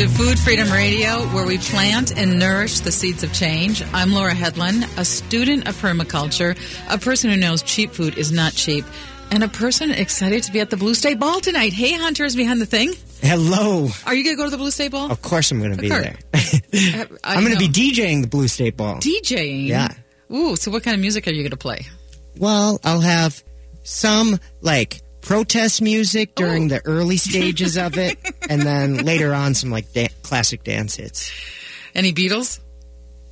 To Food Freedom Radio, where we plant and nourish the seeds of change. I'm Laura Hedlund, a student of permaculture, a person who knows cheap food is not cheap, and a person excited to be at the Blue State Ball tonight. Hey, Hunter's behind the thing. Hello. Are you going to go to the Blue State Ball? Of course, I'm going to be there. Uh, I I'm going to be DJing the Blue State Ball. DJing. Yeah. Ooh, so what kind of music are you going to play? well, I'll have some like protest music during Oh. the early stages of it, and then later on some like da- classic dance hits. Any Beatles?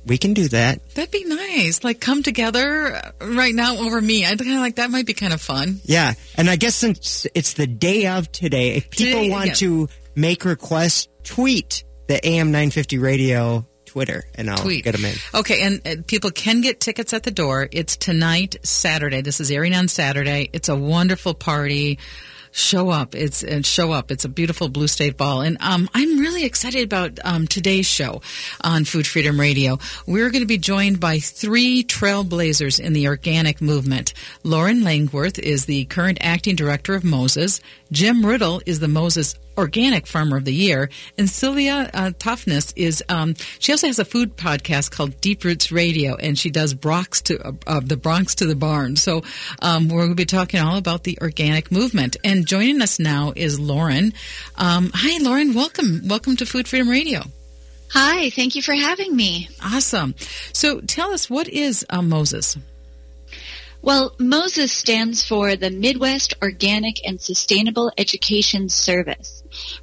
We can do that. That'd be nice. Like come together right now over me. I kind of like that. Might be kind of fun. Yeah, and I guess since it's the day of today, if people Today, want yeah. to make requests, tweet the AM 950 Radio Twitter, and I'll Tweet. get them in. Okay, and uh, people can get tickets at the door. It's tonight, Saturday. This is airing on Saturday. It's a wonderful party. Show up. It's and show up. It's a beautiful Blue State Ball, and um, I'm really excited about um, today's show on Food Freedom Radio. We're going to be joined by three trailblazers in the organic movement. Lauren Langworthy is the current acting director of Moses. Jim Riddle is the Moses Organic Farmer of the Year, and Sylvia uh, Toftness is. Um, she also has a food podcast called Deep Roots Radio, and she does Bronx to uh, uh, the Bronx to the barn. So um, we're going to be talking all about the organic movement. And joining us now is Lauren. Um, hi, Lauren. Welcome. Welcome to Food Freedom Radio. Hi, thank you for having me. Awesome. So tell us what is uh, Moses. Well, MOSES stands for the Midwest Organic and Sustainable Education Service.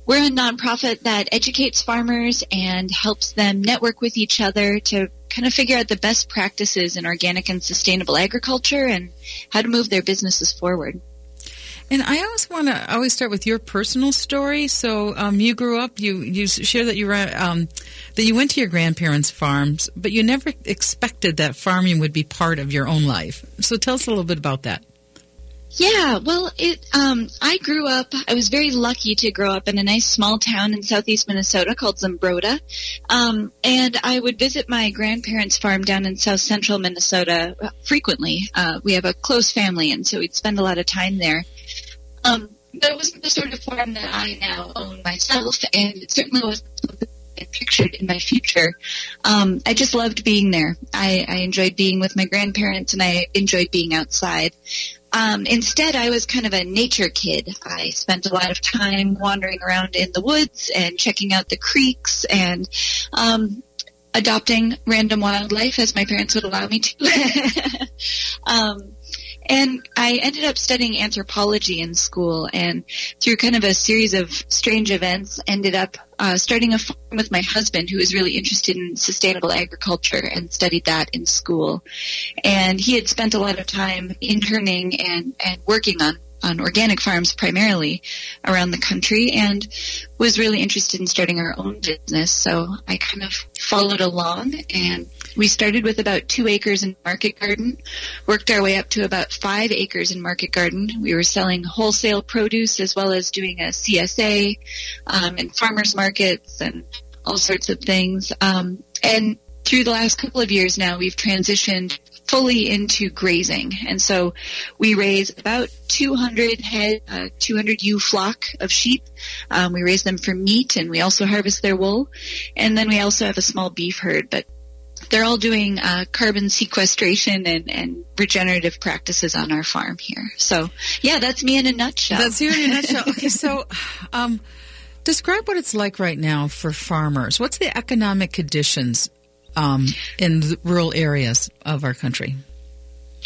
We're a nonprofit that educates farmers and helps them network with each other to kind of figure out the best practices in organic and sustainable agriculture and how to move their businesses forward. And I always want to always start with your personal story. So um, you grew up, you you share that you were um, that you went to your grandparents' farms, but you never expected that farming would be part of your own life. So tell us a little bit about that. Yeah, well, it. Um, I grew up. I was very lucky to grow up in a nice small town in southeast Minnesota called Zumbrota, um, and I would visit my grandparents' farm down in south central Minnesota frequently. Uh, we have a close family, and so we'd spend a lot of time there. Um, but it wasn't the sort of farm that I now own myself, and it certainly wasn't I pictured in my future. Um, I just loved being there. I, I enjoyed being with my grandparents, and I enjoyed being outside. Um, instead, I was kind of a nature kid. I spent a lot of time wandering around in the woods and checking out the creeks and um, adopting random wildlife as my parents would allow me to. um, and I ended up studying anthropology in school and through kind of a series of strange events ended up uh, starting a farm with my husband who was really interested in sustainable agriculture and studied that in school. And he had spent a lot of time interning and, and working on on organic farms primarily around the country and was really interested in starting our own business. So I kind of followed along and we started with about two acres in Market Garden, worked our way up to about five acres in Market Garden. We were selling wholesale produce as well as doing a CSA um, and farmers markets and all sorts of things. Um, and through the last couple of years now, we've transitioned fully into grazing. And so we raise about 200 head, uh, 200 ewe flock of sheep. Um, we raise them for meat and we also harvest their wool. And then we also have a small beef herd, but they're all doing uh, carbon sequestration and, and regenerative practices on our farm here. So yeah, that's me in a nutshell. That's you in a nutshell. Okay, so um, describe what it's like right now for farmers. What's the economic conditions um, in the rural areas of our country?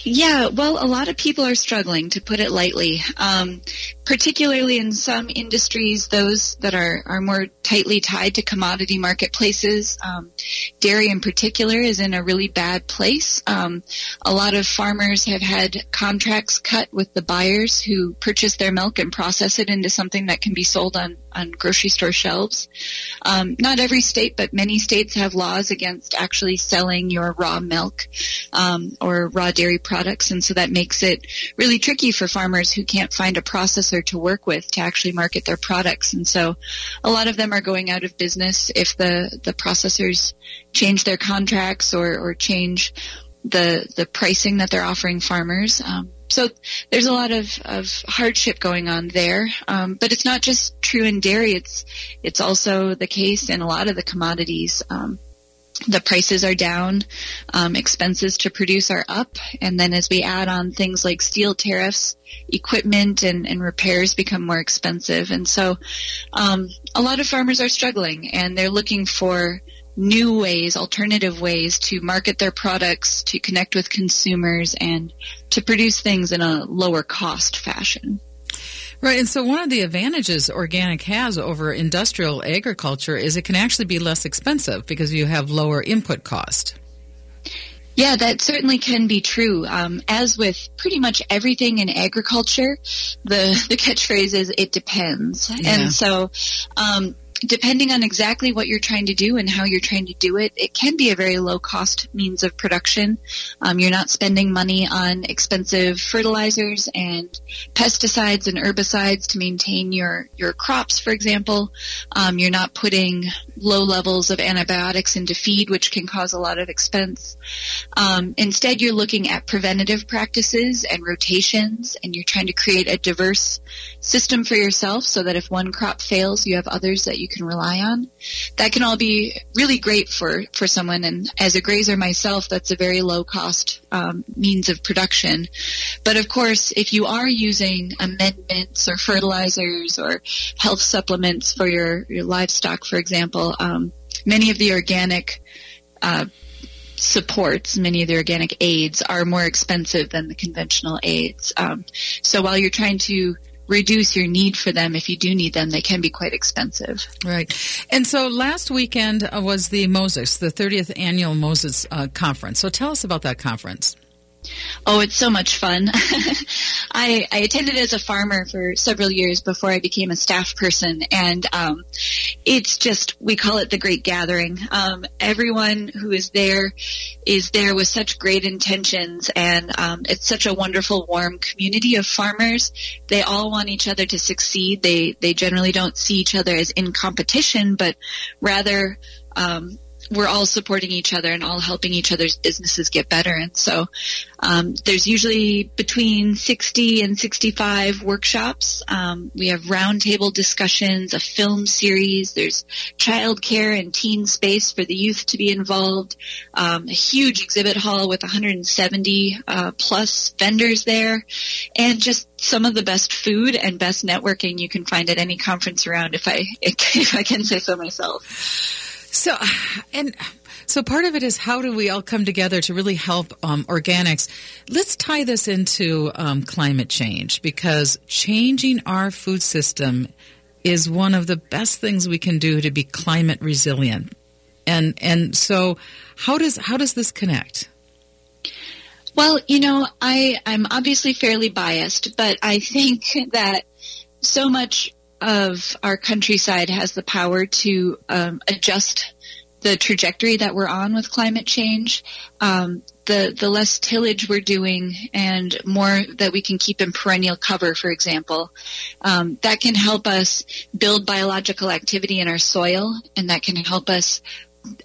Yeah, well, a lot of people are struggling, to put it lightly. Um, particularly in some industries, those that are, are more tightly tied to commodity marketplaces. Um, dairy in particular is in a really bad place. Um, a lot of farmers have had contracts cut with the buyers who purchase their milk and process it into something that can be sold on, on grocery store shelves. Um, not every state, but many states have laws against actually selling your raw milk um, or raw dairy products, and so that makes it really tricky for farmers who can't find a processor to work with to actually market their products. And so, a lot of them are going out of business if the the processors change their contracts or or change the the pricing that they're offering farmers. Um, so there's a lot of, of hardship going on there, um, but it's not just true in dairy. It's it's also the case in a lot of the commodities. Um, the prices are down, um, expenses to produce are up, and then as we add on things like steel tariffs, equipment and, and repairs become more expensive. And so um, a lot of farmers are struggling, and they're looking for new ways, alternative ways to market their products, to connect with consumers, and to produce things in a lower cost fashion. Right, and so one of the advantages organic has over industrial agriculture is it can actually be less expensive because you have lower input cost. Yeah, that certainly can be true. Um, as with pretty much everything in agriculture, the the catchphrase is "it depends," yeah. and so um, depending on exactly what you're trying to do and how you're trying to do it, it can be a very low cost means of production. Um, you're not spending money on expensive fertilizers and pesticides and herbicides to maintain your, your crops, for example. Um, you're not putting low levels of antibiotics into feed, which can cause a lot of expense. Um, instead, you're looking at preventative practices and rotations, and you're trying to create a diverse system for yourself so that if one crop fails, you have others that you can rely on. That can all be really great for, for someone. And as a grazer myself, that's a very low cost um, means of production. But of course, if you are using amendments or fertilizers or health supplements for your, your livestock, for example, um, many of the organic uh, supports, many of the organic aids, are more expensive than the conventional aids. Um, so while you're trying to reduce your need for them if you do need them. They can be quite expensive. Right. And so last weekend was the Moses, the 30th annual Moses uh, conference. So tell us about that conference. Oh, it's so much fun. I, I attended as a farmer for several years before I became a staff person, and um, it's just we call it the Great Gathering. Um, everyone who is there is there with such great intentions, and um, it's such a wonderful, warm community of farmers. They all want each other to succeed. They they generally don't see each other as in competition, but rather um, we're all supporting each other and all helping each other's businesses get better. And so um, there's usually between 60 and 65 workshops. Um, we have roundtable discussions, a film series. There's childcare and teen space for the youth to be involved. Um, a huge exhibit hall with 170 uh, plus vendors there, and just some of the best food and best networking you can find at any conference around. If I if I can say so myself. So, and so part of it is how do we all come together to really help um, organics? Let's tie this into um, climate change because changing our food system is one of the best things we can do to be climate resilient. And and so, how does how does this connect? Well, you know, I I'm obviously fairly biased, but I think that so much of our countryside has the power to um, adjust the trajectory that we're on with climate change. Um, the the less tillage we're doing and more that we can keep in perennial cover, for example, um, that can help us build biological activity in our soil, and that can help us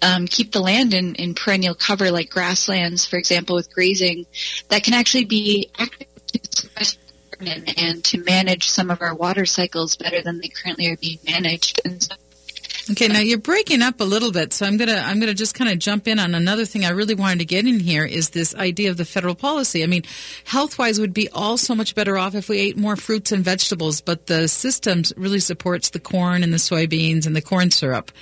um, keep the land in, in perennial cover, like grasslands, for example, with grazing. That can actually be active and to manage some of our water cycles better than they currently are being managed. So Okay, now you're breaking up a little bit, so I'm gonna I'm gonna just kind of jump in on another thing I really wanted to get in here is this idea of the federal policy. I mean, health wise, would be all so much better off if we ate more fruits and vegetables, but the system really supports the corn and the soybeans and the corn syrup.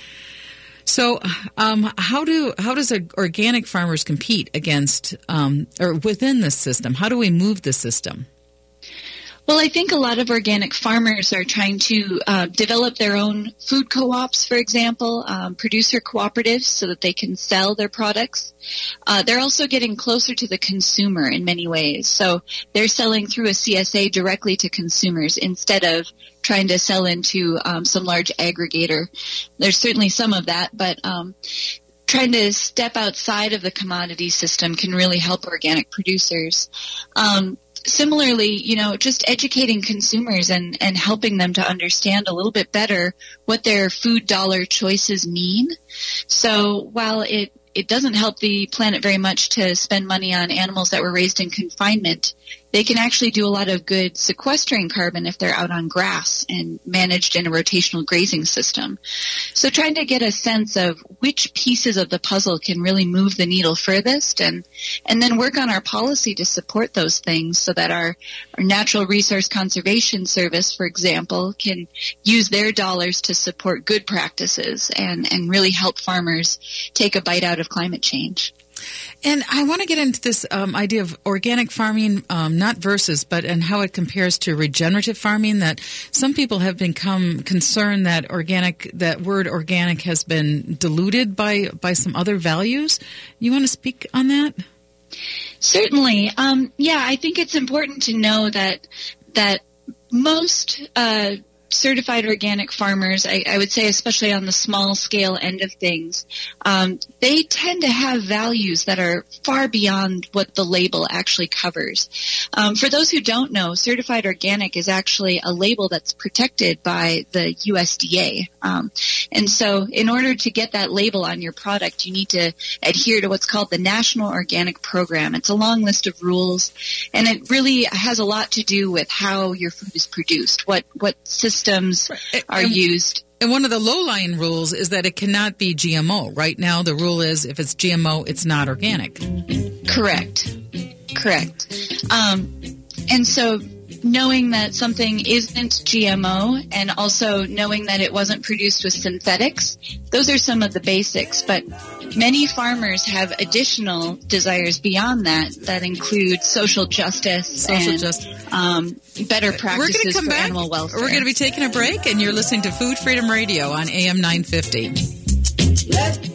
So, um, how do how does organic farmers compete against um, or within this system? How do we move the system? Well, I think a lot of organic farmers are trying to uh, develop their own food co-ops, for example, um, producer cooperatives so that they can sell their products. Uh, they're also getting closer to the consumer in many ways. So they're selling through a CSA directly to consumers instead of trying to sell into um, some large aggregator. There's certainly some of that, but um, trying to step outside of the commodity system can really help organic producers. Um, similarly, you know, just educating consumers and, and helping them to understand a little bit better what their food dollar choices mean. So while it, it doesn't help the planet very much to spend money on animals that were raised in confinement, they can actually do a lot of good sequestering carbon if they're out on grass and managed in a rotational grazing system. So trying to get a sense of which pieces of the puzzle can really move the needle furthest and, and then work on our policy to support those things so that our, our natural resource conservation service, for example, can use their dollars to support good practices and, and really help farmers take a bite out of climate change. And I want to get into this um, idea of organic farming, um, not versus, but and how it compares to regenerative farming. That some people have become concerned that organic, that word organic, has been diluted by by some other values. You want to speak on that? Certainly. Um, yeah, I think it's important to know that that most uh, certified organic farmers, I, I, would say especially on the small scale end of things, um, they tend to have values that are far beyond what the label actually covers. Um, for those who don't know, certified organic is actually a label that's protected by the USDA. Um, and so in order to get that label on your product, you need to adhere to what's called the National Organic Program. It's a long list of rules and it really has a lot to do with how your food is produced, what, what system systems are and, used. And one of the low-lying rules is that it cannot be GMO. Right now, the rule is if it's GMO, it's not organic. Correct. Correct. Um, and so knowing that something isn't GMO and also knowing that it wasn't produced with synthetics, those are some of the basics. But many farmers have additional desires beyond that that include social justice social and justice. Um, better practices for back. animal welfare. We're going to be taking a break, and you're listening to Food Freedom Radio on AM 950.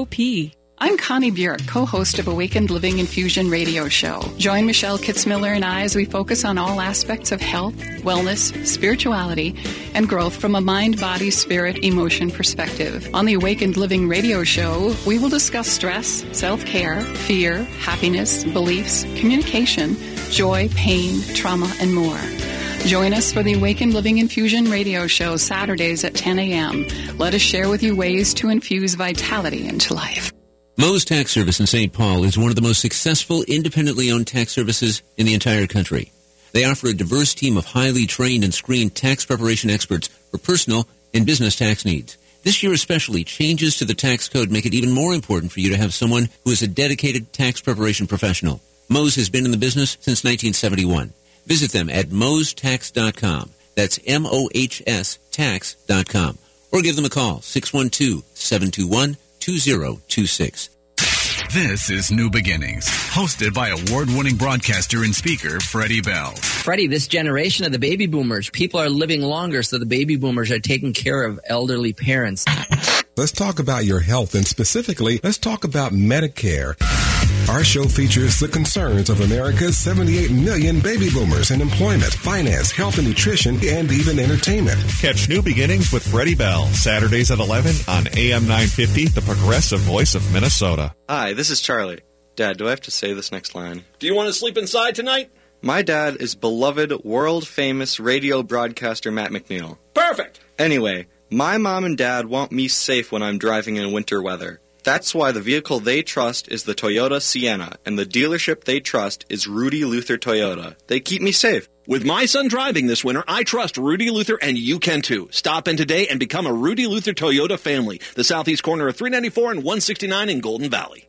seward.co. I'm Connie Burek, co-host of Awakened Living Infusion radio show. Join Michelle Kitzmiller and I as we focus on all aspects of health, wellness, spirituality, and growth from a mind, body, spirit, emotion perspective. On the Awakened Living radio show, we will discuss stress, self-care, fear, happiness, beliefs, communication, joy, pain, trauma, and more. Join us for the Awakened Living Infusion radio show Saturdays at 10 a.m. Let us share with you ways to infuse vitality into life. Moe's Tax Service in St. Paul is one of the most successful independently owned tax services in the entire country. They offer a diverse team of highly trained and screened tax preparation experts for personal and business tax needs. This year especially, changes to the tax code make it even more important for you to have someone who is a dedicated tax preparation professional. Moe's has been in the business since 1971. Visit them at mohstax.com. That's M-O-H-S tax.com. Or give them a call, 612-721-2026. This is New Beginnings, hosted by award-winning broadcaster and speaker Freddie Bell. Freddie, this generation of the baby boomers, people are living longer, so the baby boomers are taking care of elderly parents. Let's talk about your health, and specifically, let's talk about Medicare. Our show features the concerns of America's 78 million baby boomers in employment, finance, health and nutrition, and even entertainment. Catch New Beginnings with Freddie Bell, Saturdays at 11 on AM 950, the progressive voice of Minnesota. Hi, this is Charlie. Dad, do I have to say this next line? Do you want to sleep inside tonight? My dad is beloved, world famous radio broadcaster Matt McNeil. Perfect! Anyway, my mom and dad want me safe when I'm driving in winter weather. That's why the vehicle they trust is the Toyota Sienna, and the dealership they trust is Rudy Luther Toyota. They keep me safe. With my son driving this winter, I trust Rudy Luther, and you can too. Stop in today and become a Rudy Luther Toyota family. The southeast corner of 394 and 169 in Golden Valley.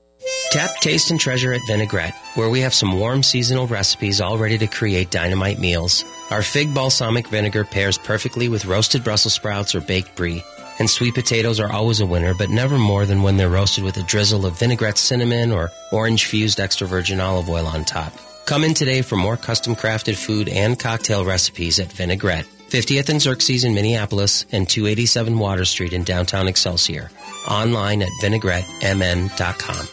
Tap, taste, and treasure at Vinaigrette, where we have some warm seasonal recipes all ready to create dynamite meals. Our fig balsamic vinegar pairs perfectly with roasted Brussels sprouts or baked brie. And sweet potatoes are always a winner, but never more than when they're roasted with a drizzle of vinaigrette cinnamon or orange fused extra virgin olive oil on top. Come in today for more custom crafted food and cocktail recipes at Vinaigrette, 50th and Xerxes in Minneapolis and 287 Water Street in downtown Excelsior. Online at vinaigrettemn.com.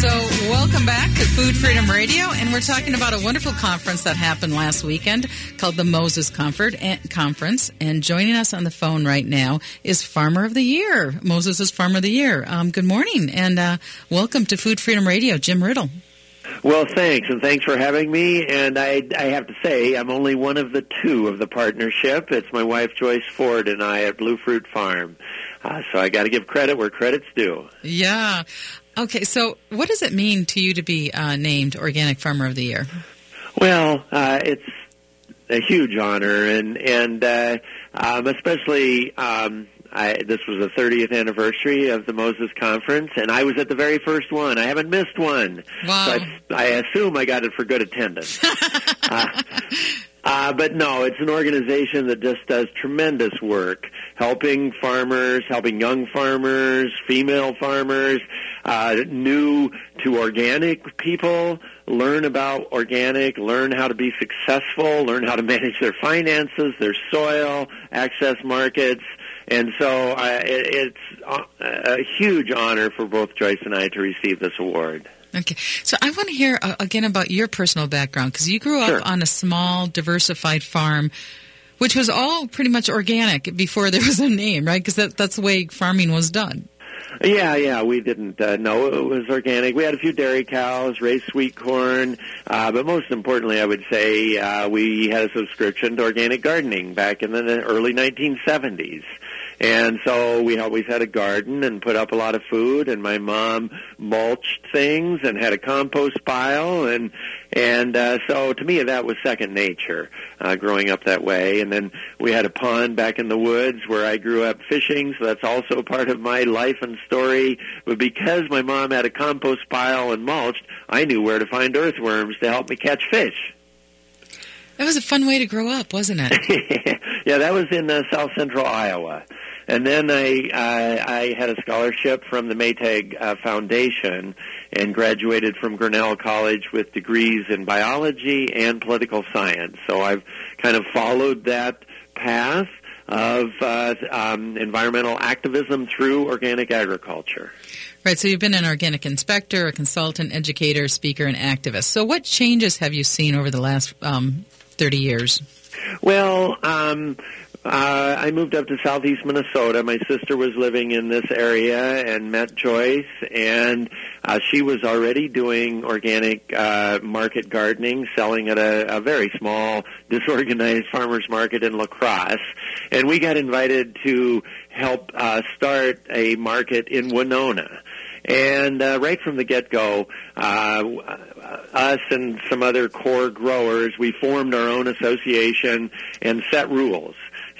So, welcome back Food Freedom Radio, and we're talking about a wonderful conference that happened last weekend called the Moses Comfort and Conference. And joining us on the phone right now is Farmer of the Year. Moses is Farmer of the Year. Um, good morning, and uh, welcome to Food Freedom Radio, Jim Riddle. Well, thanks, and thanks for having me. And I, I have to say, I'm only one of the two of the partnership. It's my wife Joyce Ford and I at Blue Fruit Farm. Uh, so I got to give credit where credit's due. Yeah. Okay, so what does it mean to you to be uh, named Organic Farmer of the Year? Well, uh, it's a huge honor, and and uh, um, especially um, I, this was the 30th anniversary of the Moses Conference, and I was at the very first one. I haven't missed one. Wow. So I, I assume I got it for good attendance. uh, uh, but no, it's an organization that just does tremendous work, helping farmers, helping young farmers, female farmers, uh, new to organic people, learn about organic, learn how to be successful, learn how to manage their finances, their soil, access markets. And so uh, it, it's a huge honor for both Joyce and I to receive this award. Okay, so I want to hear uh, again about your personal background because you grew up Sure. on a small, diversified farm, which was all pretty much organic before there was a name, right? Because that, that's the way farming was done. Yeah, yeah, we didn't uh, know it was organic. We had a few dairy cows, raised sweet corn, uh, but most importantly, I would say uh, we had a subscription to organic gardening back in the early 1970s. And so we always had a garden and put up a lot of food and my mom mulched things and had a compost pile and and uh, so to me that was second nature uh, growing up that way and then we had a pond back in the woods where I grew up fishing so that's also part of my life and story but because my mom had a compost pile and mulched I knew where to find earthworms to help me catch fish That was a fun way to grow up, wasn't it? yeah, that was in uh, South Central Iowa. And then I, I I had a scholarship from the Maytag uh, Foundation and graduated from Grinnell College with degrees in biology and political science. So I've kind of followed that path of uh, um, environmental activism through organic agriculture. Right, so you've been an organic inspector, a consultant, educator, speaker, and activist. So, what changes have you seen over the last um, 30 years? Well, um, uh, I moved up to southeast Minnesota. My sister was living in this area and met Joyce, and uh, she was already doing organic uh, market gardening, selling at a, a very small, disorganized farmers market in La Crosse. And we got invited to help uh, start a market in Winona. And uh, right from the get-go, uh, us and some other core growers, we formed our own association and set rules.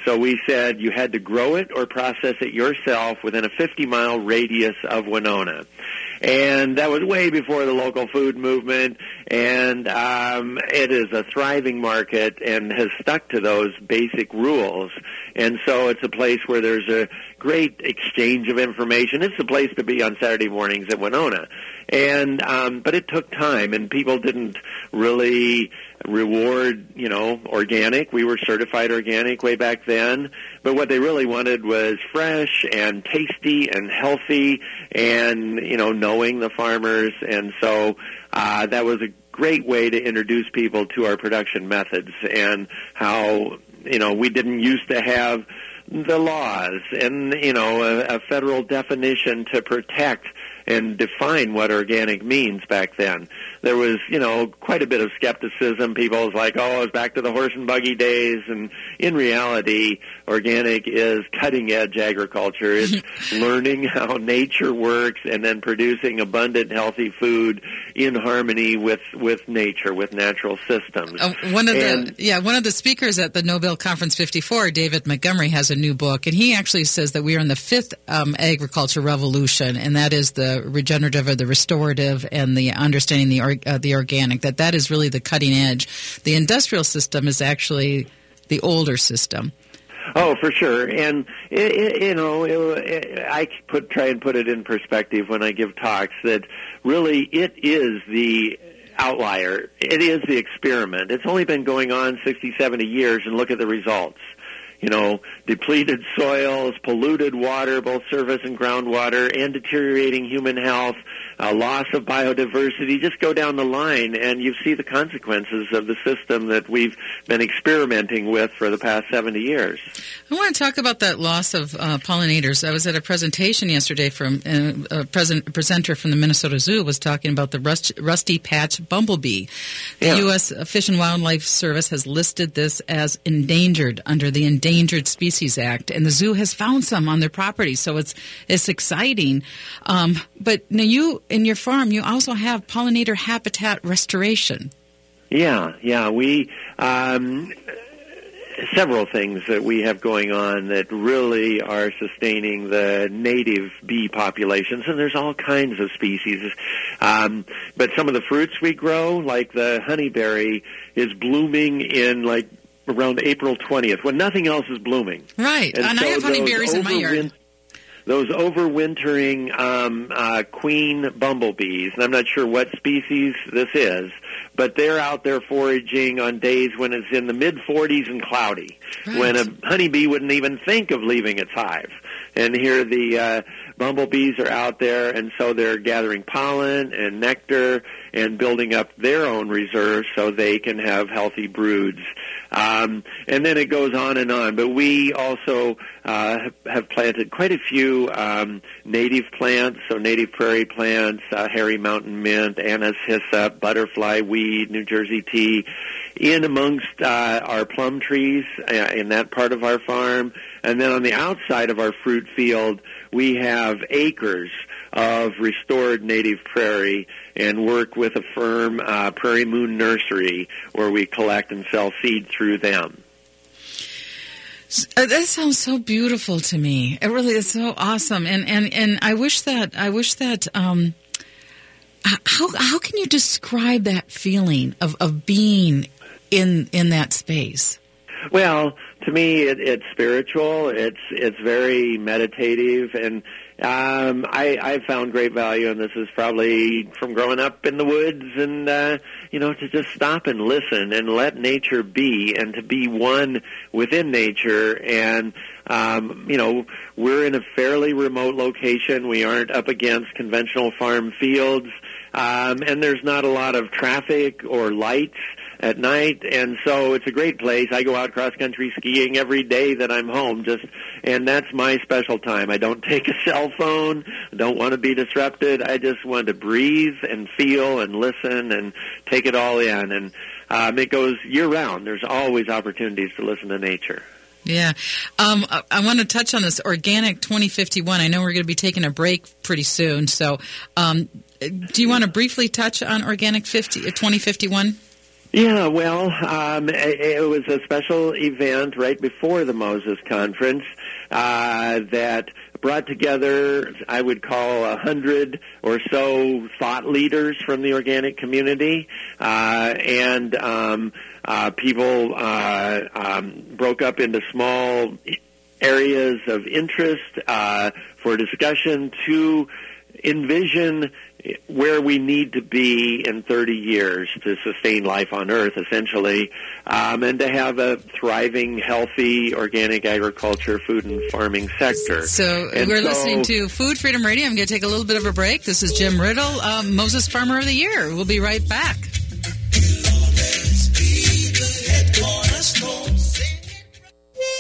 So we said you had to grow it or process it yourself within a 50-mile radius of Winona. And that was way before the local food movement, and um, it is a thriving market and has stuck to those basic rules. And so it's a place where there's a great exchange of information. It's a place to be on Saturday mornings at Winona. And um, but it took time, and people didn't really reward, you know, organic. We were certified organic way back then, but what they really wanted was fresh and tasty and healthy, and you know, knowing the farmers. And so uh, that was a great way to introduce people to our production methods and how you know we didn't used to have the laws and you know a, a federal definition to protect and define what organic means back then. There was, you know, quite a bit of skepticism. People was like, "Oh, it's back to the horse and buggy days." And in reality, organic is cutting edge agriculture. It's learning how nature works and then producing abundant, healthy food in harmony with with nature, with natural systems. Uh, one of And- the yeah, one of the speakers at the Nobel Conference 54, David Montgomery, has a new book, and he actually says that we are in the fifth um, agriculture revolution, and that is the regenerative or the restorative and the understanding the uh, the organic. That that is really the cutting edge. The industrial system is actually the older system. Oh, for sure, and it, it, you know, it, I put try and put it in perspective when I give talks that really it is the outlier. It is the experiment. It's only been going on 60, 70 years, and look at the results. you know, depleted soils, polluted water, both surface and groundwater, and deteriorating human health, uh, loss of biodiversity. Just go down the line, and you see the consequences of the system that we've been experimenting with for the past 70 years. I want to talk about that loss of uh, pollinators. I was at a presentation yesterday from uh, a, present, a presenter from the Minnesota Zoo was talking about the rust, rusty patch bumblebee. The Yeah. U.S. Fish and Wildlife Service has listed this as endangered under the Endangered Species Act, and the zoo has found some on their property. So it's it's exciting. Um, but now you in your farm, you also have pollinator habitat restoration. Yeah, yeah. We um, several things that we have going on that really are sustaining the native bee populations, and there's all kinds of species. Um, but some of the fruits we grow, like the honeyberry, is blooming in like around April 20th when nothing else is blooming. Right, and, I so have those honeyberries in my yard. Those overwintering um, uh, queen bumblebees, and I'm not sure what species this is, but they're out there foraging on days when it's in the mid 40s and cloudy, when a honeybee wouldn't even think of leaving its hive. And here the uh, bumblebees are out there, and so they're gathering pollen and nectar and building up their own reserves so they can have healthy broods. Um, and then it goes on and on. But we also uh, have- planted quite a few um, native plants, so native prairie plants, uh, hairy mountain mint, anise hyssop, butterfly weed, New Jersey tea, in amongst uh, our plum trees uh, in that part of our farm. And then on the outside of our fruit field, we have acres of restored native prairie and work with a firm, uh, Prairie Moon Nursery, where we collect and sell seed through them. Uh, that sounds so beautiful to me. It really is so awesome, and and and I wish that I wish that. Um, how how can you describe that feeling of of being in in that space? Well, to me, it, it's spiritual. It's it's very meditative, and um, I I've found great value. And this is probably from growing up in the woods, and uh, you know, to just stop and listen and let nature be, and to be one within nature. And um, you know, we're in a fairly remote location. We aren't up against conventional farm fields, um, and there's not a lot of traffic or lights at night and so it's a great place. I go out cross country skiing every day that i'm home just and that's my special time. I don't take a cell phone I don't want to be disrupted. I just want to breathe and feel and listen and take it all in. And um, it goes year round there's always opportunities to listen to nature. Yeah, um, I, I want to touch on this organic 2051. I know we're going to be taking a break pretty soon, so um, do you want to briefly touch on organic 50, uh, 2051? Yeah, well, um, it, it was a special event right before the Moses Conference uh, that brought together, I would call, a hundred or so thought leaders from the organic community, uh, and um, uh, people uh, um, broke up into small areas of interest uh, for discussion to envision where we need to be in 30 years to sustain life on Earth, essentially, um, and to have a thriving, healthy organic agriculture, food and farming sector. So And we're so- listening to Food Freedom Radio. I'm going to take a little bit of a break. This is Jim Riddle, um, Moses Farmer of the Year. We'll be right back.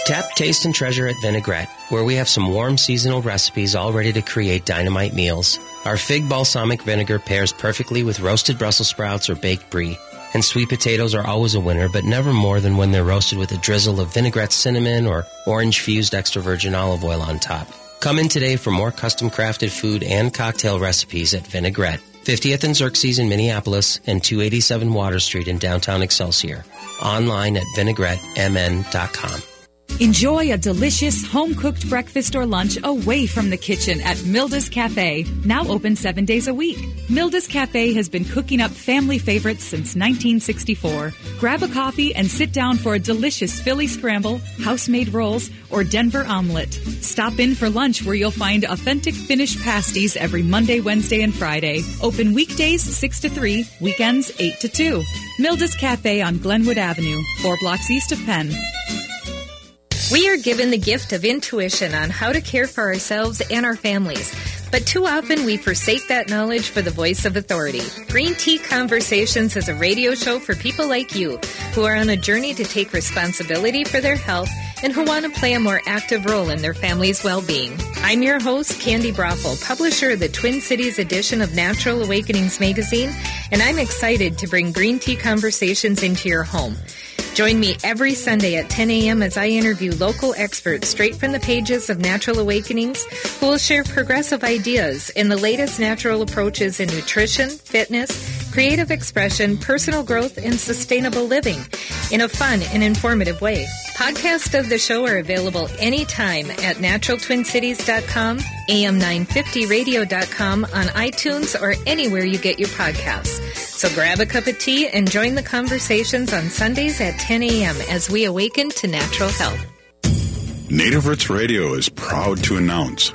Tap, taste, and treasure at Vinaigrette, where we have some warm seasonal recipes all ready to create dynamite meals. Our fig balsamic vinegar pairs perfectly with roasted Brussels sprouts or baked brie. And sweet potatoes are always a winner, but never more than when they're roasted with a drizzle of vinaigrette cinnamon or orange fused extra virgin olive oil on top. Come in today for more custom crafted food and cocktail recipes at Vinaigrette. 50th and Xerxes in Minneapolis and 287 Water Street in downtown Excelsior. Online at vinaigrettemn.com. Enjoy a delicious home cooked breakfast or lunch away from the kitchen at Milda's Cafe, now open seven days a week. Milda's Cafe has been cooking up family favorites since 1964. Grab a coffee and sit down for a delicious Philly scramble, house made rolls, or Denver omelet. Stop in for lunch where you'll find authentic Finnish pasties every Monday, Wednesday, and Friday. Open weekdays 6 to 3, weekends 8 to 2. Milda's Cafe on Glenwood Avenue, four blocks east of Penn. We are given the gift of intuition on how to care for ourselves and our families. But too often we forsake that knowledge for the voice of authority. Green Tea Conversations is a radio show for people like you who are on a journey to take responsibility for their health and who want to play a more active role in their family's well-being. I'm your host, Candi Broeffle, publisher of the Twin Cities edition of Natural Awakenings magazine, and I'm excited to bring Green Tea Conversations into your home. Join me every Sunday at 10 a.m. as I interview local experts straight from the pages of Natural Awakenings who will share progressive ideas in the latest natural approaches in nutrition, fitness, creative expression, personal growth, and sustainable living in a fun and informative way. Podcasts of the show are available anytime at naturaltwincities.com, am950radio.com, on iTunes, or anywhere you get your podcasts. So grab a cup of tea and join the conversations on Sundays at 10 a.m. as we awaken to natural health. Native Roots Radio is proud to announce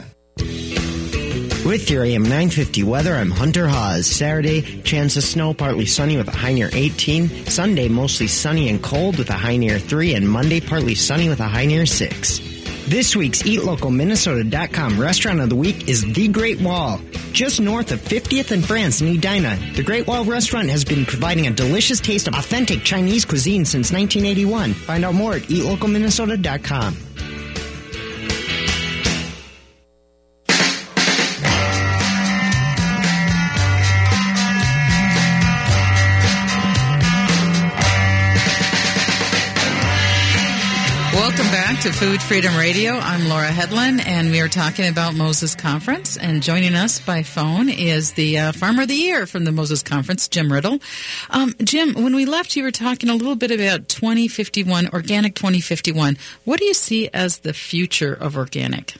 With your AM 950 weather, I'm Hunter Haas. Saturday, chance of snow, partly sunny with a high near 18. Sunday, mostly sunny and cold with a high near 3. And Monday, partly sunny with a high near 6. This week's EatLocalMinnesota.com restaurant of the week is The Great Wall. Just north of 50th and France in Edina, the Great Wall restaurant has been providing a delicious taste of authentic Chinese cuisine since 1981. Find out more at EatLocalMinnesota.com. to Food Freedom Radio. I'm Laura Hedlund, and we are talking about Moses Conference. And joining us by phone is the uh, Farmer of the Year from the Moses Conference, Jim Riddle. Um, Jim, when we left, you were talking a little bit about 2051, Organic 2051. What do you see as the future of organic?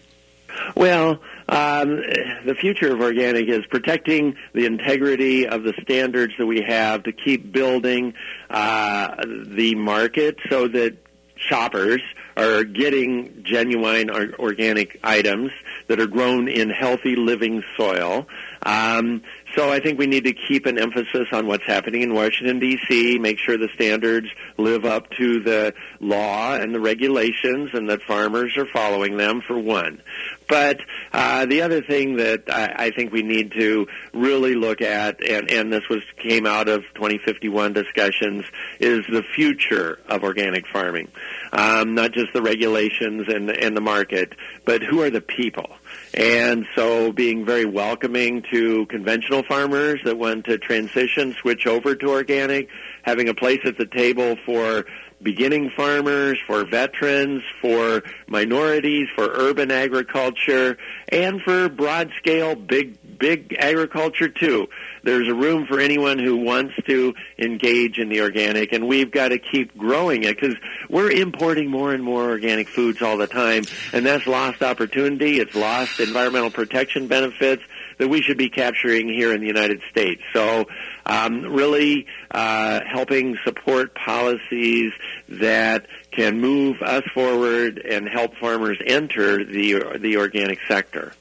Well, um, the future of organic is protecting the integrity of the standards that we have to keep building uh, the market so that shoppers are getting genuine organic items that are grown in healthy living soil. Um, so I think we need to keep an emphasis on what's happening in Washington D.C. Make sure the standards live up to the law and the regulations, and that farmers are following them. For one, but uh, the other thing that I, I think we need to really look at, and, and this was came out of 2051 discussions, is the future of organic farming. Um, not just the regulations and, and the market, but who are the people? And so being very welcoming to conventional farmers that want to transition, switch over to organic, having a place at the table for beginning farmers, for veterans, for minorities, for urban agriculture, and for broad scale big big agriculture too. There's a room for anyone who wants to engage in the organic and we've got to keep growing it because we're importing more and more organic foods all the time and that's lost opportunity. It's lost environmental protection benefits that we should be capturing here in the United States. So, um, really uh, helping support policies that can move us forward and help farmers enter the the organic sector.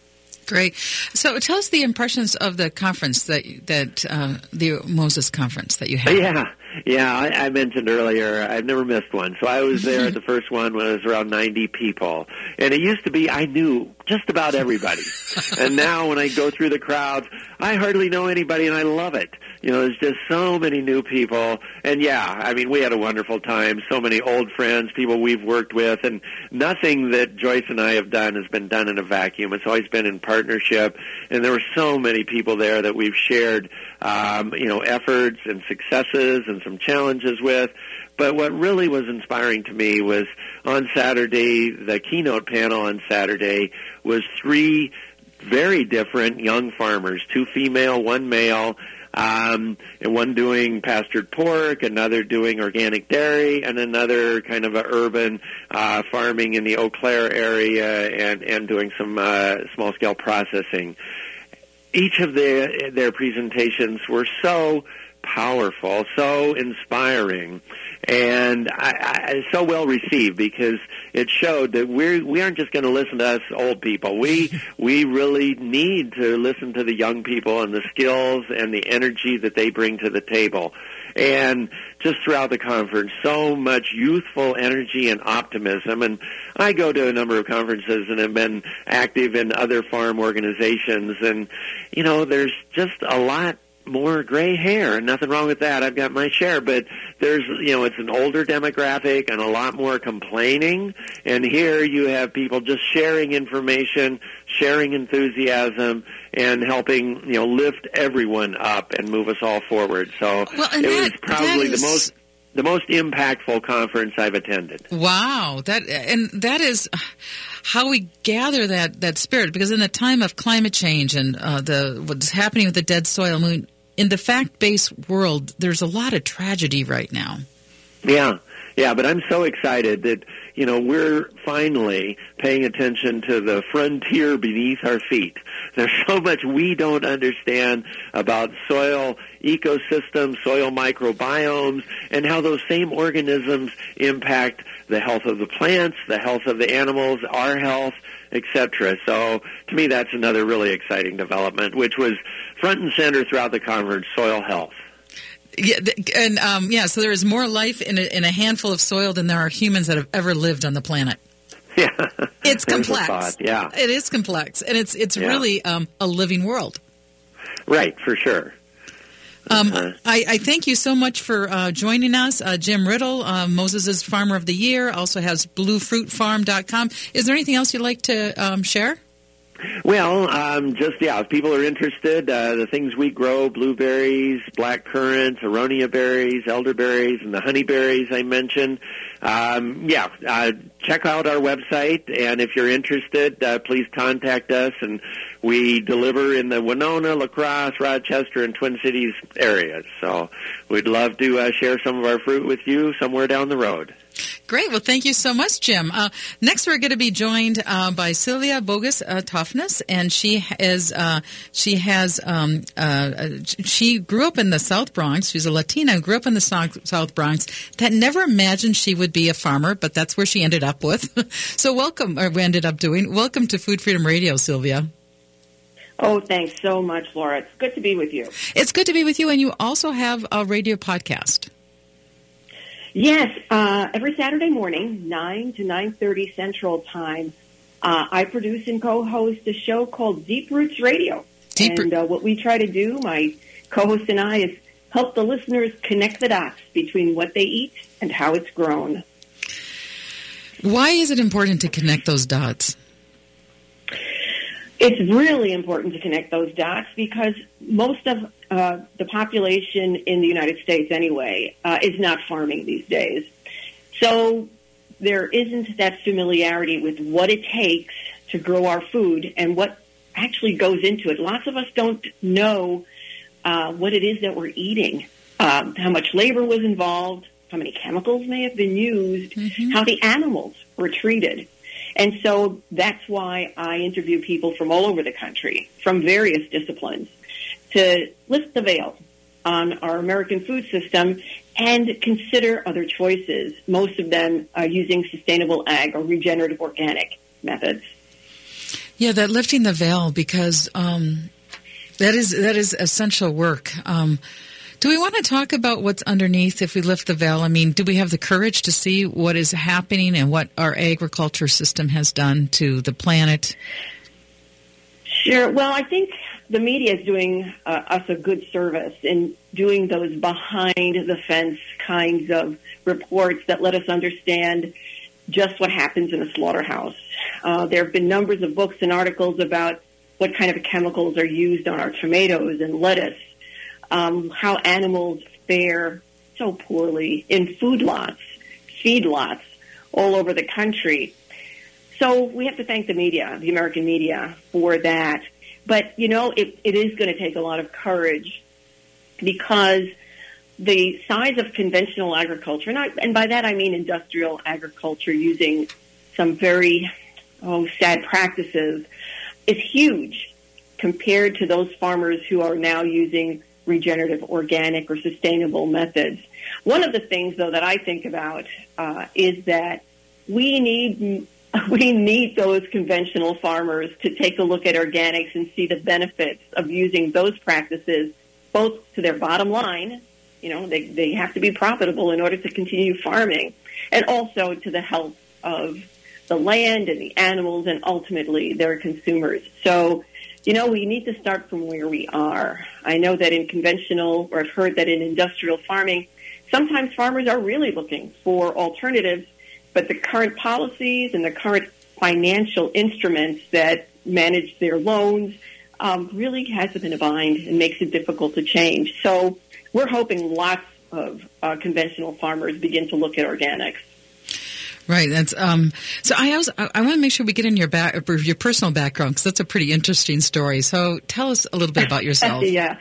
Great. So tell us the impressions of the conference that that uh, the Moses conference that you had. Yeah, yeah. I, I mentioned earlier I've never missed one. So I was there at the first one when it was around ninety people, and it used to be I knew just about everybody, and now when I go through the crowds, I hardly know anybody, and I love it you know, there's just so many new people. And yeah, I mean, we had a wonderful time. So many old friends, people we've worked with, and nothing that Joyce and I have done has been done in a vacuum. It's always been in partnership. And there were so many people there that we've shared, um, you know, efforts and successes and some challenges with. But what really was inspiring to me was on Saturday, the keynote panel on Saturday was three very different young farmers, two female, one male, um, and one doing pastured pork, another doing organic dairy, and another kind of a urban uh, farming in the Eau Claire area and, and doing some uh, small scale processing. Each of their their presentations were so powerful, so inspiring, and I, I, so well received because it showed that we're we aren't just going to listen to us old people. We we really need to listen to the young people and the skills and the energy that they bring to the table. And just throughout the conference, so much youthful energy and optimism. And I go to a number of conferences and have been active in other farm organizations. And, you know, there's just a lot more gray hair, and nothing wrong with that. I've got my share, but there's, you know, it's an older demographic and a lot more complaining. And here you have people just sharing information, sharing enthusiasm, and helping, you know, lift everyone up and move us all forward. So well, it that, was probably is... the most the most impactful conference I've attended. Wow, that and that is how we gather that that spirit because in the time of climate change and uh, the what's happening with the dead soil, mean, in the fact-based world, there's a lot of tragedy right now. Yeah, yeah, but I'm so excited that you know we're finally paying attention to the frontier beneath our feet. There's so much we don't understand about soil ecosystems, soil microbiomes, and how those same organisms impact the health of the plants, the health of the animals, our health, etc. So to me, that's another really exciting development, which was front and center throughout the conference, soil health. Yeah, and um, yeah, so there is more life in a, in a handful of soil than there are humans that have ever lived on the planet. Yeah, it's complex. Yeah, it is complex, and it's it's Yeah. really um, a living world. right, for sure. Um, Uh-huh. I, I thank you so much for uh, joining us. Uh, Jim Riddle, uh, Moses' Farmer of the Year, also has bluefruitfarm.com. Is there anything else you'd like to um, share? Well, um, just yeah, if people are interested, uh, the things we grow: blueberries, black currants, aronia berries, elderberries, and the honeyberries I mentioned. Um, yeah, uh, check out our website, and if you're interested, uh, please contact us. And we deliver in the Winona, La Crosse, Rochester, and Twin Cities areas. So we'd love to uh, share some of our fruit with you somewhere down the road. Great. Well, thank you so much, Jim. Uh, next, we're going to be joined uh, by Sylvia Burgos uh, Toftness, and she is uh, she has um, uh, she grew up in the South Bronx. She's a Latina, grew up in the South, South Bronx. That never imagined she would be a farmer, but that's where she ended up with. so, welcome, or we ended up doing. Welcome to Food Freedom Radio, Sylvia. Oh, thanks so much, Laura. It's good to be with you. It's good to be with you, and you also have a radio podcast. Yes, uh, every Saturday morning, nine to nine thirty Central Time, uh, I produce and co-host a show called Deep Roots Radio. Deep and uh, what we try to do, my co-host and I, is help the listeners connect the dots between what they eat and how it's grown. Why is it important to connect those dots? It's really important to connect those dots because most of uh, the population in the United States, anyway, uh, is not farming these days. So there isn't that familiarity with what it takes to grow our food and what actually goes into it. Lots of us don't know uh, what it is that we're eating, um, how much labor was involved, how many chemicals may have been used, how the animals were treated. And so that's why I interview people from all over the country, from various disciplines, to lift the veil on our American food system and consider other choices, most of them are using sustainable ag or regenerative organic methods. Yeah, that lifting the veil because um, that is that is essential work. Um, do we want to talk about what's underneath if we lift the veil? I mean, do we have the courage to see what is happening and what our agriculture system has done to the planet? Sure. Well, I think the media is doing uh, us a good service in doing those behind the fence kinds of reports that let us understand just what happens in a slaughterhouse. Uh, there have been numbers of books and articles about what kind of chemicals are used on our tomatoes and lettuce, um, how animals fare so poorly in food lots, feed lots all over the country. So we have to thank the media, the American media, for that. But, you know, it, it is going to take a lot of courage because the size of conventional agriculture, and, I, and by that I mean industrial agriculture using some very oh, sad practices, is huge compared to those farmers who are now using regenerative, organic, or sustainable methods. One of the things, though, that I think about uh, is that we need we need those conventional farmers to take a look at organics and see the benefits of using those practices, both to their bottom line, you know, they, they have to be profitable in order to continue farming, and also to the health of the land and the animals and ultimately their consumers. So, you know, we need to start from where we are. I know that in conventional, or I've heard that in industrial farming, sometimes farmers are really looking for alternatives but the current policies and the current financial instruments that manage their loans um, really has them in a bind and makes it difficult to change. So we're hoping lots of uh, conventional farmers begin to look at organics. Right. That's um. So I also I, want to make sure we get in your back your personal background because that's a pretty interesting story. So tell us a little bit about yourself. yeah.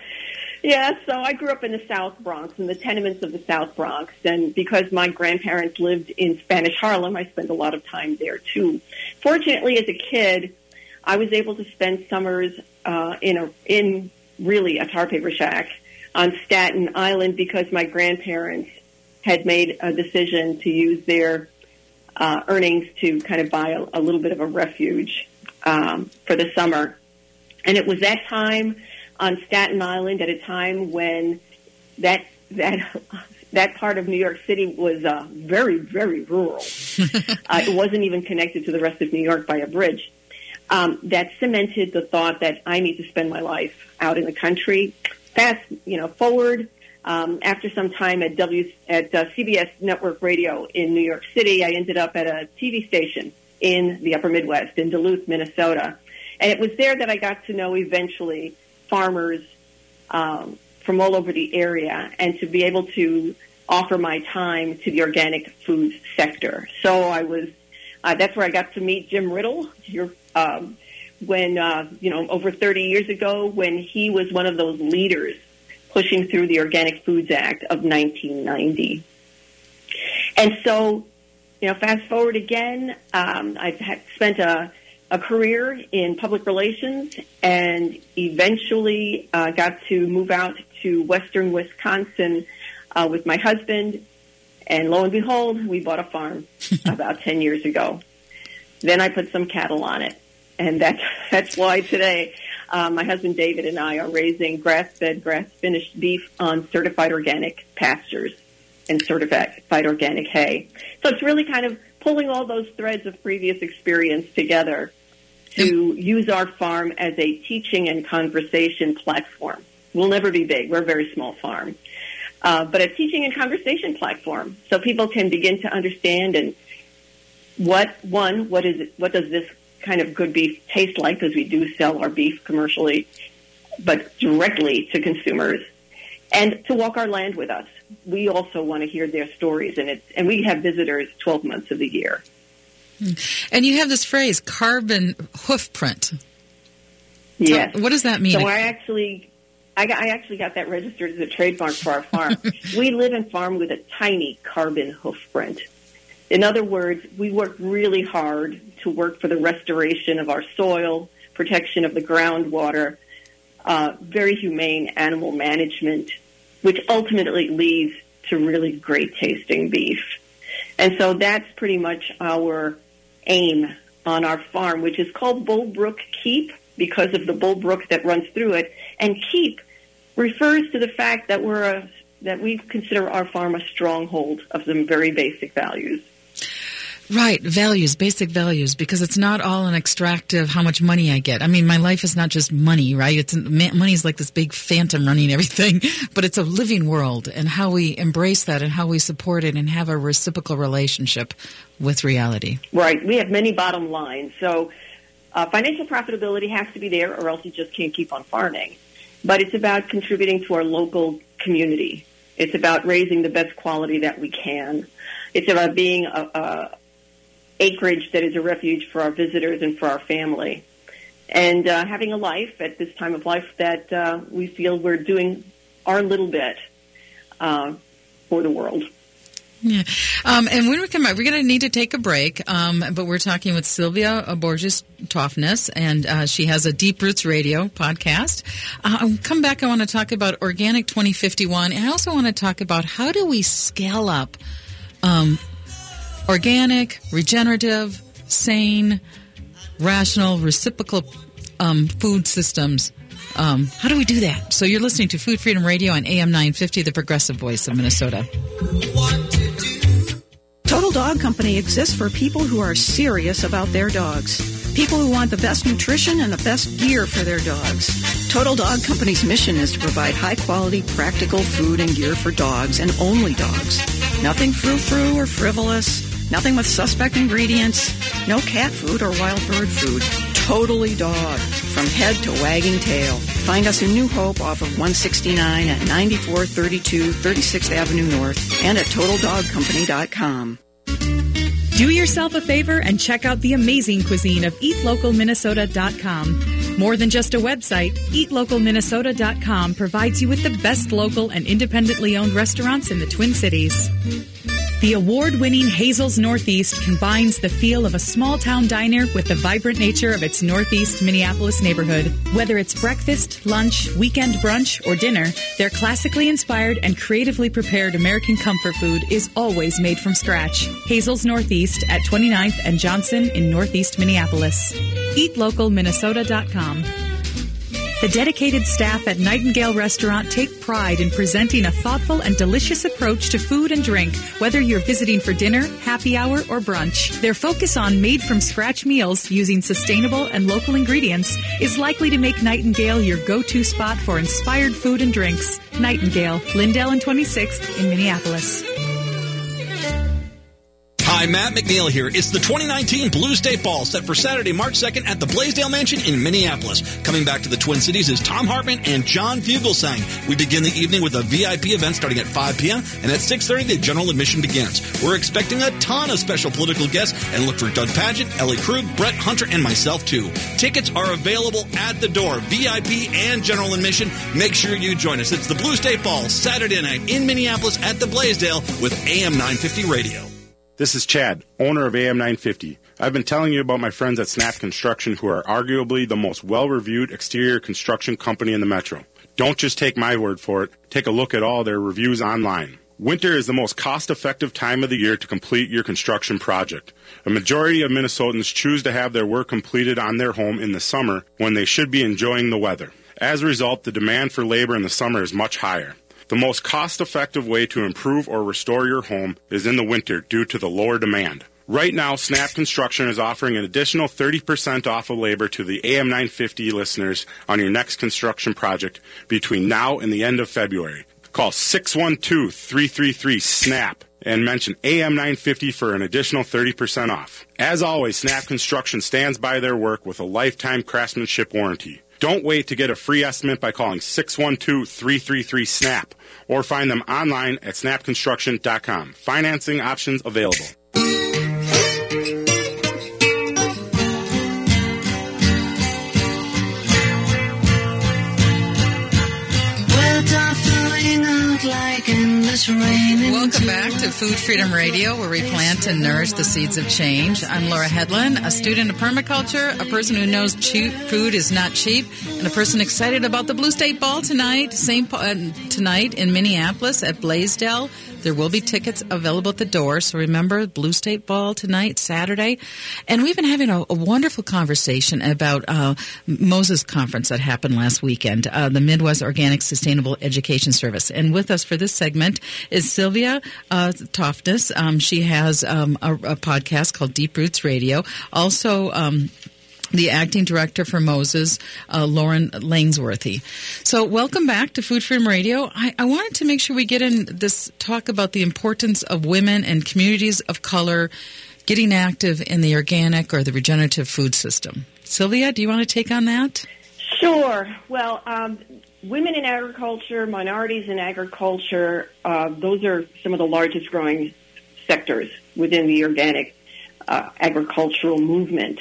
Yeah, so I grew up in the South Bronx, in the tenements of the South Bronx, and because my grandparents lived in Spanish Harlem, I spent a lot of time there too. Fortunately, as a kid, I was able to spend summers uh, in a in really a tar paper shack on Staten Island because my grandparents had made a decision to use their uh, earnings to kind of buy a, a little bit of a refuge um, for the summer, and it was that time on Staten Island at a time when that that that part of New York City was uh, very very rural. uh, it wasn't even connected to the rest of New York by a bridge. Um, that cemented the thought that I need to spend my life out in the country. Fast, you know, forward. Um, after some time at W at uh, CBS Network Radio in New York City, I ended up at a TV station in the Upper Midwest in Duluth, Minnesota, and it was there that I got to know eventually farmers um, from all over the area and to be able to offer my time to the organic food sector. So I was, uh, that's where I got to meet Jim Riddle. Um, when, uh, you know, over 30 years ago, when he was one of those leaders pushing through the Organic Foods Act of 1990. And so, you know, fast forward again, um, I've had, spent a, a career in public relations and eventually uh, got to move out to western Wisconsin uh, with my husband. And lo and behold, we bought a farm about 10 years ago. Then I put some cattle on it. And that's, that's why today uh, my husband David and I are raising grass-fed, grass-finished beef on certified organic pastures and certified organic hay. So it's really kind of pulling all those threads of previous experience together to use our farm as a teaching and conversation platform. We'll never be big. We're a very small farm. Uh, but a teaching and conversation platform so people can begin to understand and what one what is it what does this kind of good beef taste like because we do sell our beef commercially but directly to consumers and to walk our land with us we also want to hear their stories and it and we have visitors 12 months of the year and you have this phrase, carbon hoof print. Yes. what does that mean? So I actually, I, got, I actually got that registered as a trademark for our farm. we live and farm with a tiny carbon hoof print. In other words, we work really hard to work for the restoration of our soil, protection of the groundwater, uh, very humane animal management, which ultimately leads to really great tasting beef. And so that's pretty much our aim on our farm, which is called Bullbrook Keep because of the bull brook that runs through it. And keep refers to the fact that we're a, that we consider our farm a stronghold of some very basic values. Right, values, basic values, because it's not all an extractive how much money I get. I mean, my life is not just money, right? It's money is like this big phantom running everything, but it's a living world, and how we embrace that, and how we support it, and have a reciprocal relationship with reality. Right. We have many bottom lines, so uh, financial profitability has to be there, or else you just can't keep on farming. But it's about contributing to our local community. It's about raising the best quality that we can. It's about being a, a acreage that is a refuge for our visitors and for our family. And uh, having a life at this time of life that uh, we feel we're doing our little bit uh, for the world. Yeah. Um, and when we come back, we're going to need to take a break. Um, but we're talking with Sylvia Burgos Toftness, and uh, she has a Deep Roots Radio podcast. Uh, come back, I want to talk about Organic 2051. And I also want to talk about how do we scale up um, organic, regenerative, sane, rational, reciprocal um, food systems. Um, how do we do that? So you're listening to Food Freedom Radio on AM 950, the progressive voice of Minnesota. Total Dog Company exists for people who are serious about their dogs. People who want the best nutrition and the best gear for their dogs. Total Dog Company's mission is to provide high quality, practical food and gear for dogs and only dogs. Nothing frou-frou or frivolous. Nothing with suspect ingredients. No cat food or wild bird food. Totally dog. From head to wagging tail. Find us in New Hope off of 169 at 9432 36th Avenue North and at TotalDogCompany.com. Do yourself a favor and check out the amazing cuisine of EatLocalMinnesota.com. More than just a website, EatLocalMinnesota.com provides you with the best local and independently owned restaurants in the Twin Cities. The award winning Hazel's Northeast combines the feel of a small town diner with the vibrant nature of its Northeast Minneapolis neighborhood. Whether it's breakfast, lunch, weekend brunch, or dinner, their classically inspired and creatively prepared American comfort food is always made from scratch. Hazel's Northeast at 29th and Johnson in Northeast Minneapolis. EatLocalMinnesota.com. The dedicated staff at Nightingale Restaurant take pride in presenting a thoughtful and delicious approach to food and drink, whether you're visiting for dinner, happy hour, or brunch. Their focus on made from scratch meals using sustainable and local ingredients is likely to make Nightingale your go-to spot for inspired food and drinks. Nightingale, Lyndale and 26th in Minneapolis. Hi, Matt McNeil here. It's the 2019 Blue State Ball set for Saturday, March 2nd at the Blaisdell Mansion in Minneapolis. Coming back to the Twin Cities is Thom Hartmann and John Fugelsang. We begin the evening with a VIP event starting at 5 p.m. and at 6.30 the general admission begins. We're expecting a ton of special political guests and look for Doug Paget, Ellie Krug, Brett Hunter, and myself too. Tickets are available at the door, VIP and general admission. Make sure you join us. It's the Blue State Ball Saturday night in Minneapolis at the Blaisdell with AM 950 Radio. This is Chad, owner of AM 950. I've been telling you about my friends at Snap Construction who are arguably the most well-reviewed exterior construction company in the metro. Don't just take my word for it. Take a look at all their reviews online. Winter is the most cost-effective time of the year to complete your construction project. A majority of Minnesotans choose to have their work completed on their home in the summer when they should be enjoying the weather. As a result, the demand for labor in the summer is much higher. The most cost effective way to improve or restore your home is in the winter due to the lower demand. Right now, Snap Construction is offering an additional 30% off of labor to the AM 950 listeners on your next construction project between now and the end of February. Call 612 333 SNAP and mention AM 950 for an additional 30% off. As always, Snap Construction stands by their work with a lifetime craftsmanship warranty. Don't wait to get a free estimate by calling 612-333-SNAP or find them online at snapconstruction.com. Financing options available. Welcome back to Food Freedom Radio, where we plant and nourish the seeds of change. I'm Laura Hedlund, a student of permaculture, a person who knows cheap food is not cheap, and a person excited about the Blue State Ball tonight, same uh, tonight in Minneapolis at Blaisdell. There will be tickets available at the door. So remember, Blue State Ball tonight, Saturday. And we've been having a, a wonderful conversation about uh, Moses Conference that happened last weekend, uh, the Midwest Organic Sustainable Education Service. And with us for this segment is Sylvia uh. Um, she has um, a, a, podcast called Deep Roots Radio. Also, um, the acting director for Moses, uh, Lauren Langworthy. So, welcome back to Food Freedom Radio. I, I, wanted to make sure we get in this talk about the importance of women and communities of color getting active in the organic or the regenerative food system. Sylvia, do you want to take on that? Sure. Well, um, women in agriculture, minorities in agriculture, uh, those are some of the largest growing sectors within the organic uh, agricultural movement.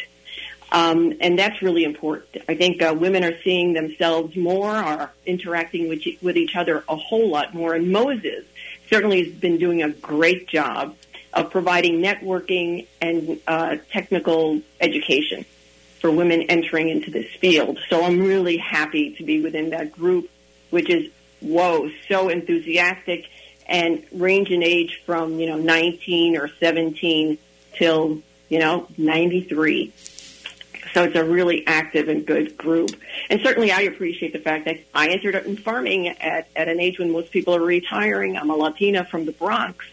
Um, and that's really important. I think uh, women are seeing themselves more, are interacting with, with each other a whole lot more. And Moses certainly has been doing a great job of providing networking and uh, technical education for women entering into this field. So I'm really happy to be within that group, which is, whoa, so enthusiastic and range in age from, you know, 19 or 17 till, you know, 93. So it's a really active and good group. And certainly I appreciate the fact that I entered in farming at, at an age when most people are retiring. I'm a Latina from the Bronx.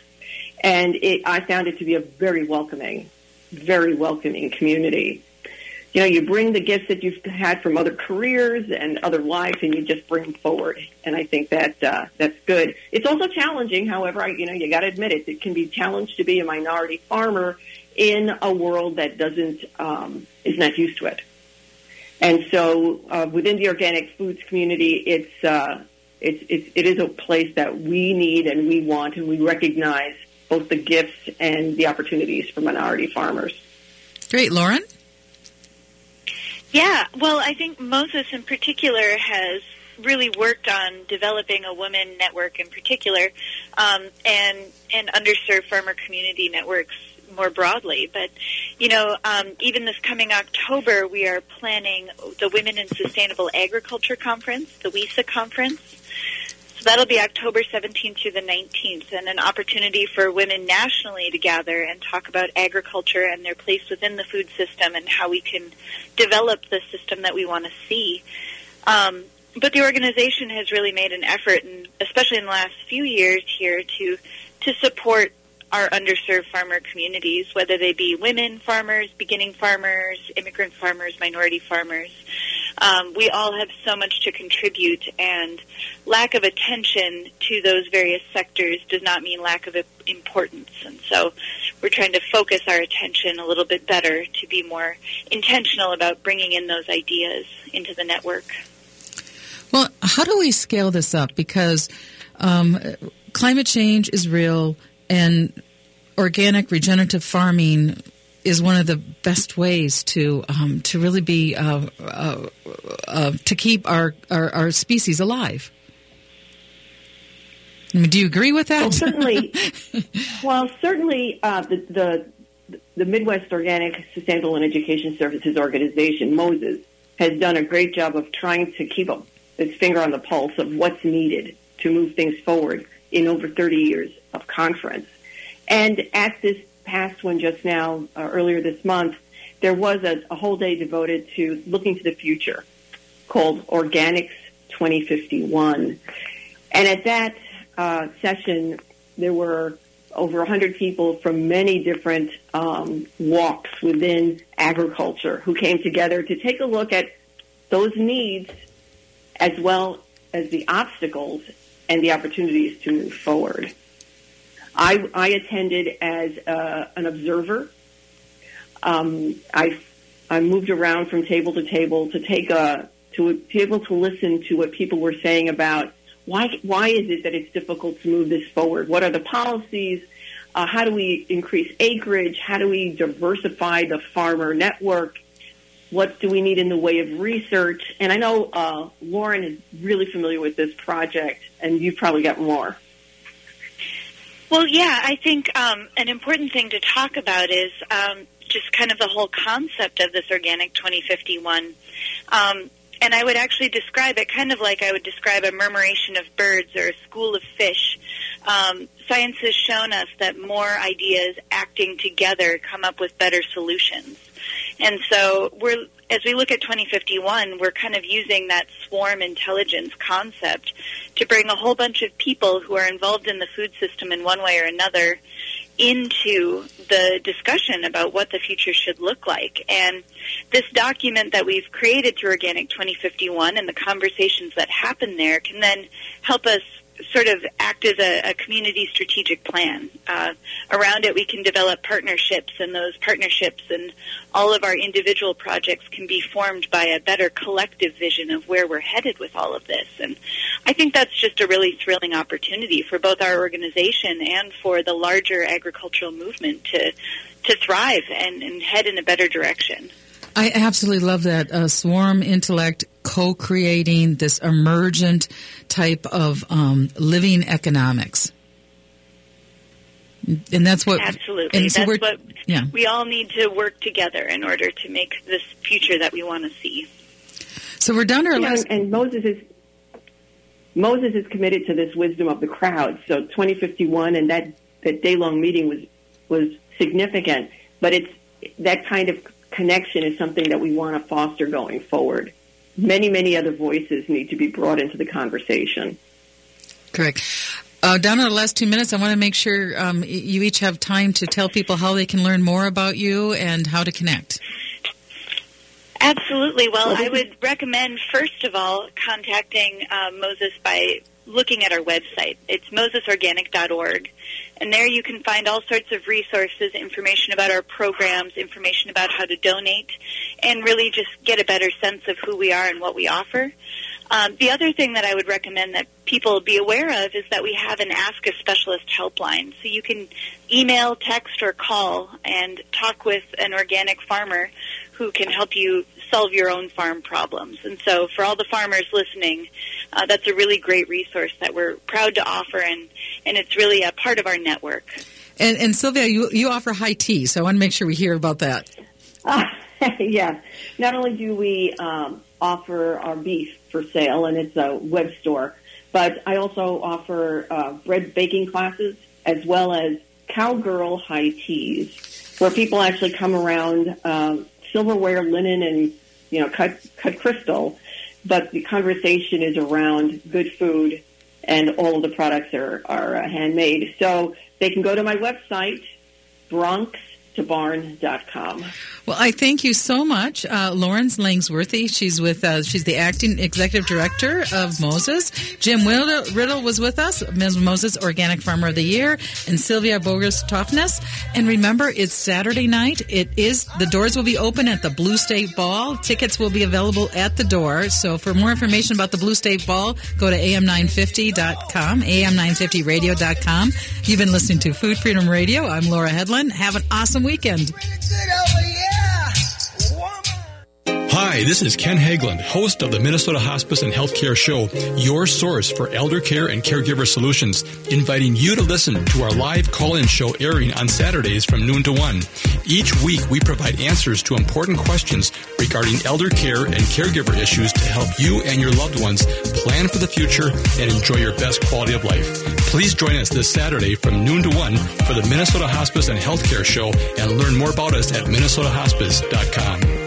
And it, I found it to be a very welcoming, very welcoming community. You know, you bring the gifts that you've had from other careers and other lives, and you just bring them forward. And I think that uh, that's good. It's also challenging, however. I, you know, you got to admit it. It can be challenged to be a minority farmer in a world that doesn't um, is not used to it. And so, uh, within the organic foods community, it's, uh, it's, it's it is a place that we need and we want, and we recognize both the gifts and the opportunities for minority farmers. Great, Lauren. Yeah, well, I think Moses in particular has really worked on developing a women network in particular, um, and and underserved farmer community networks more broadly. But, you know, um, even this coming October, we are planning the Women in Sustainable Agriculture Conference, the WISA conference. So that'll be October 17th through the 19th, and an opportunity for women nationally to gather and talk about agriculture and their place within the food system and how we can develop the system that we want to see. Um, but the organization has really made an effort, and especially in the last few years here, to to support our underserved farmer communities, whether they be women farmers, beginning farmers, immigrant farmers, minority farmers. Um, we all have so much to contribute, and lack of attention to those various sectors does not mean lack of importance. And so we're trying to focus our attention a little bit better to be more intentional about bringing in those ideas into the network. Well, how do we scale this up? Because um, climate change is real and organic regenerative farming is one of the best ways to um, to really be uh, uh, uh, to keep our, our, our species alive. I mean, do you agree with that? Well, certainly. well, certainly, uh, the, the the Midwest Organic Sustainable and Education Services Organization, Moses, has done a great job of trying to keep a, its finger on the pulse of what's needed to move things forward in over 30 years of conference. And at this past one just now, uh, earlier this month, there was a, a, whole day devoted to looking to the future called Organics 2051. And at that uh, session, there were over 100 people from many different um, walks within agriculture who came together to take a look at those needs as well as the obstacles and the opportunities to move forward. I, I attended as uh, an observer. Um, I I moved around from table to table to take a to be able to listen to what people were saying about why why is it that it's difficult to move this forward? What are the policies? Uh, how do we increase acreage? How do we diversify the farmer network? What do we need in the way of research? And I know uh, Lauren is really familiar with this project, and you've probably got more. Well, yeah, I think um, an important thing to talk about is um, just kind of the whole concept of this Organic 2051. Um, and I would actually describe it kind of like I would describe a murmuration of birds or a school of fish. um, science has shown us that more ideas acting together come up with better solutions. And so we're as we look at 2051, we're kind of using that swarm intelligence concept to bring a whole bunch of people who are involved in the food system in one way or another into the discussion about what the future should look like. And this document that we've created through Organic 2051 and the conversations that happen there can then help us sort of act as a, a community strategic plan. Uh, around it, we can develop partnerships, and those partnerships and all of our individual projects can be formed by a better collective vision of where we're headed with all of this. And I think that's just a really thrilling opportunity for both our organization and for the larger agricultural movement to to thrive and, and head in a better direction. I absolutely love that uh, swarm intellect co-creating this emergent type of um, living economics, and that's what absolutely. And so that's what yeah. we all need to work together in order to make this future that we want to see. So we're down to our You know, last. and Moses is Moses is committed to this wisdom of the crowd. So 2051 and that that day long meeting was was significant, but it's that kind of connection is something that we want to foster going forward. Many many other voices need to be brought into the conversation. Correct. Uh, down to the last two minutes, I want to make sure um, you each have time to tell people how they can learn more about you and how to connect. Absolutely. Well, I would recommend, first of all, contacting uh, Moses by looking at our website. It's mosesorganic.org. And there you can find all sorts of resources, information about our programs, information about how to donate, and really just get a better sense of who we are and what we offer. Um, the other thing that I would recommend that people be aware of is that we have an Ask a Specialist helpline. So you can email, text, or call and talk with an organic farmer who can help you solve your own farm problems. And so for all the farmers listening, uh, that's a really great resource that we're proud to offer, and, and it's really a part of our network. And, and Sylvia, you, you offer high tea, so I want to make sure we hear about that. yes. Not only do we um, offer our beef for sale, and it's a web store, but I also offer uh, bread baking classes as well as cowgirl high teas, where people actually come around um, silverware, linen, and you know cut cut crystal. But the conversation is around good food, and all of the products are are uh, handmade. So they can go to my website, Bronx to. Well, I thank you so much, uh, Lawrence Langworthy. She's with uh, she's the acting executive director of Moses. Jim Riddle was with us, Ms. Moses Organic Farmer of the Year, and Sylvia Burgos Toftness. And remember, it's Saturday night. It is the doors will be open at the Blue State Ball. Tickets will be available at the door. So for more information about the Blue State Ball, go to am950.com, am950radio.com. You've been listening to Food Freedom Radio. I'm Laura Hedlund. Have an awesome weekend. Hi, this is Ken Haglund, host of the Minnesota Hospice and Healthcare Show, your source for elder care and caregiver solutions, inviting you to listen to our live call-in show airing on Saturdays from noon to 1. Each week, we provide answers to important questions regarding elder care and caregiver issues to help you and your loved ones plan for the future and enjoy your best quality of life. Please join us this Saturday from noon to 1 for the Minnesota Hospice and Healthcare Show and learn more about us at minnesotahospice.com.